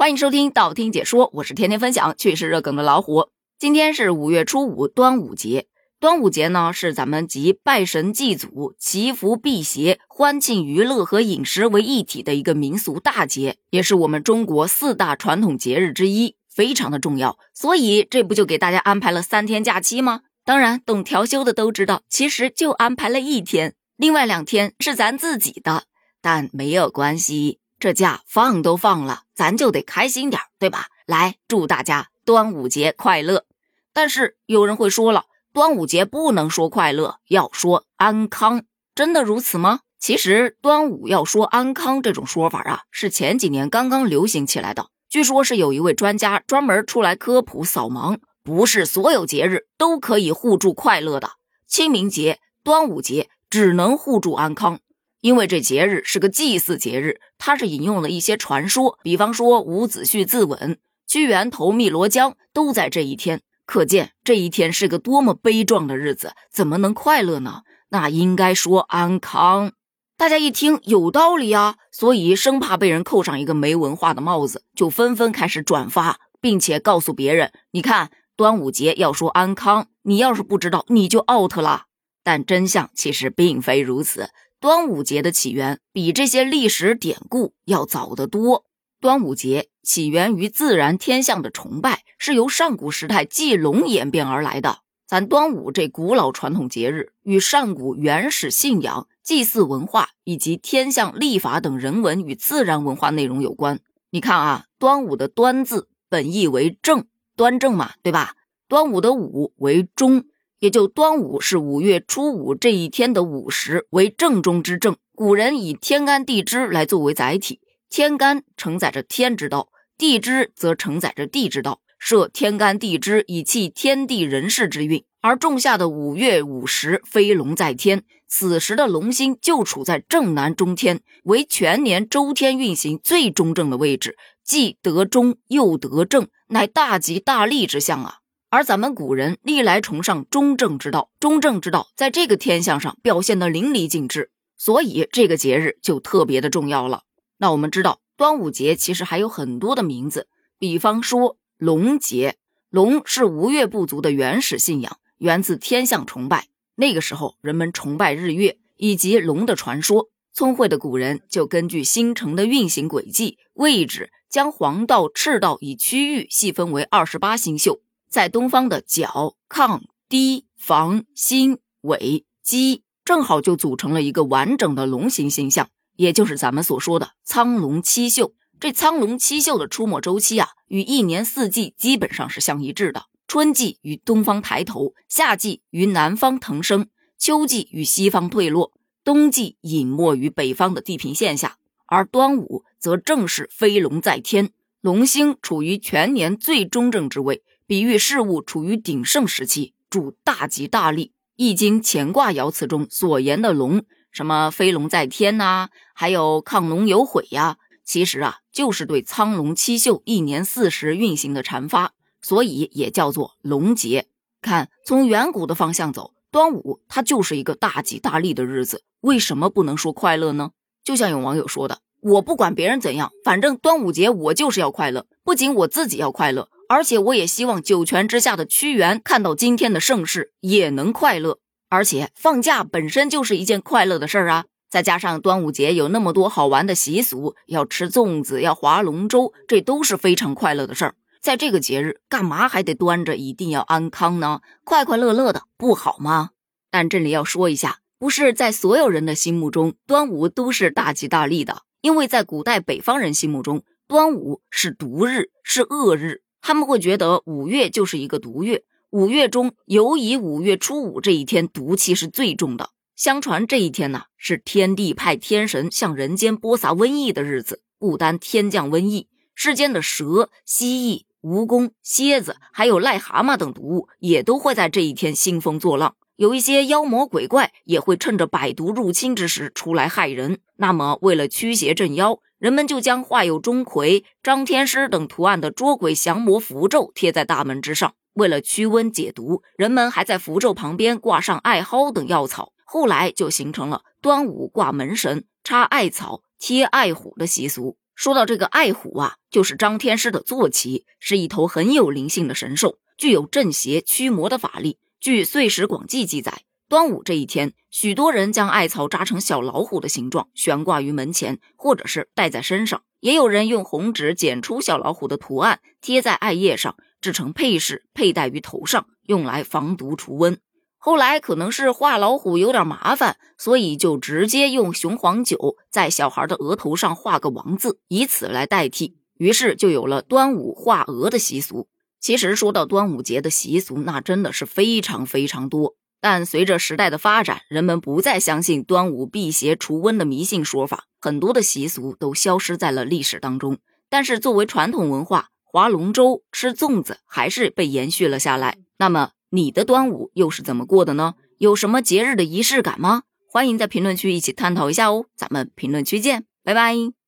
欢迎收听道听解说，我是天天分享趣事热梗的老虎。今天是五月初五，端午节。端午节呢，是咱们集拜神祭祖、祈福辟邪、欢庆娱乐和饮食为一体的一个民俗大节，也是我们中国四大传统节日之一，非常的重要。所以这不就给大家安排了三天假期吗？当然，懂调休的都知道，其实就安排了一天，另外两天是咱自己的，但没有关系。这假放都放了，咱就得开心点，对吧？来，祝大家端午节快乐！但是有人会说了，端午节不能说快乐，要说安康，真的如此吗？其实端午要说安康这种说法啊，是前几年刚刚流行起来的。据说是有一位专家专门出来科普扫盲，不是所有节日都可以互助快乐的。清明节、端午节只能互助安康。因为这节日是个祭祀节日，它是引用了一些传说，比方说伍子胥自刎、屈原投汨罗江都在这一天，可见这一天是个多么悲壮的日子，怎么能快乐呢？那应该说安康。大家一听有道理啊，所以生怕被人扣上一个没文化的帽子，就纷纷开始转发，并且告诉别人：你看端午节要说安康，你要是不知道，你就 out 了。但真相其实并非如此。端午节的起源比这些历史典故要早得多。端午节起源于自然天象的崇拜，是由上古时代祭龙演变而来的。咱端午这古老传统节日，与上古原始信仰、祭祀文化以及天象历法等人文与自然文化内容有关。你看啊，端午的“端”字本意为正，端正嘛，对吧？端午的“午”为中。也就端午是五月初五这一天的午时，为正中之正。古人以天干地支来作为载体，天干承载着天之道，地支则承载着地之道。设天干地支以气天地人事之运。而仲夏的五月午时，飞龙在天，此时的龙星就处在正南中天，为全年周天运行最中正的位置，既得中又得正，乃大吉大利之象啊。而咱们古人历来崇尚中正之道，中正之道在这个天象上表现得淋漓尽致，所以这个节日就特别的重要了。那我们知道，端午节其实还有很多的名字，比方说龙节，龙是吴越部族的原始信仰，源自天象崇拜。那个时候，人们崇拜日月以及龙的传说，聪慧的古人就根据星辰的运行轨迹、位置，将黄道、赤道以区域细分为二十八星宿。在东方的角、亢、低、房、心、尾、箕，正好就组成了一个完整的龙形形象，也就是咱们所说的苍龙七宿。这苍龙七宿的出没周期啊，与一年四季基本上是相一致的。春季与东方抬头，夏季与南方腾升，秋季与西方退落，冬季隐没于北方的地平线下。而端午则正是飞龙在天，龙星处于全年最中正之位。比喻事物处于鼎盛时期，主大吉大利。《易经》乾卦爻辞中所言的龙，什么飞龙在天呐，还有亢龙有悔呀，其实啊，就是对苍龙七宿一年四时运行的阐发，所以也叫做龙节。看，从远古的方向走，端午它就是一个大吉大利的日子。为什么不能说快乐呢？就像有网友说的：“我不管别人怎样，反正端午节我就是要快乐，不仅我自己要快乐。”而且我也希望九泉之下的屈原看到今天的盛世也能快乐。而且放假本身就是一件快乐的事儿啊，再加上端午节有那么多好玩的习俗，要吃粽子，要划龙舟，这都是非常快乐的事儿。在这个节日，干嘛还得端着一定要安康呢？快快乐乐的不好吗？但这里要说一下，不是在所有人的心目中，端午都是大吉大利的，因为在古代北方人心目中，端午是毒日，是恶日。他们会觉得五月就是一个毒月，五月中尤以五月初五这一天毒气是最重的。相传这一天呢，是天帝派天神向人间播撒瘟疫的日子。不单天降瘟疫，世间的蛇、蜥蜴、蜈蚣、蝎子，还有癞蛤蟆等毒物，也都会在这一天兴风作浪。有一些妖魔鬼怪也会趁着百毒入侵之时出来害人。那么，为了驱邪镇妖。人们就将画有钟馗、张天师等图案的捉鬼降魔符咒贴在大门之上。为了驱瘟解毒，人们还在符咒旁边挂上艾蒿等药草。后来就形成了端午挂门神、插艾草、贴艾虎的习俗。说到这个艾虎啊，就是张天师的坐骑，是一头很有灵性的神兽，具有镇邪驱魔的法力。据《岁时广记》记载，端午这一天，许多人将艾草扎成小老虎的形状，悬挂于门前，或者是戴在身上；也有人用红纸剪出小老虎的图案，贴在艾叶上，制成配饰，佩戴于头上，用来防毒除瘟。后来可能是画老虎有点麻烦，所以就直接用雄黄酒在小孩的额头上画个王字，以此来代替。于是就有了端午画额的习俗。其实说到端午节的习俗，那真的是非常非常多。但随着时代的发展，人们不再相信端午辟邪除瘟的迷信说法，很多的习俗都消失在了历史当中。但是作为传统文化，划龙舟、吃粽子还是被延续了下来。那么。你的端午又是怎么过的呢？有什么节日的仪式感吗？欢迎在评论区一起探讨一下哦，咱们评论区见，拜拜。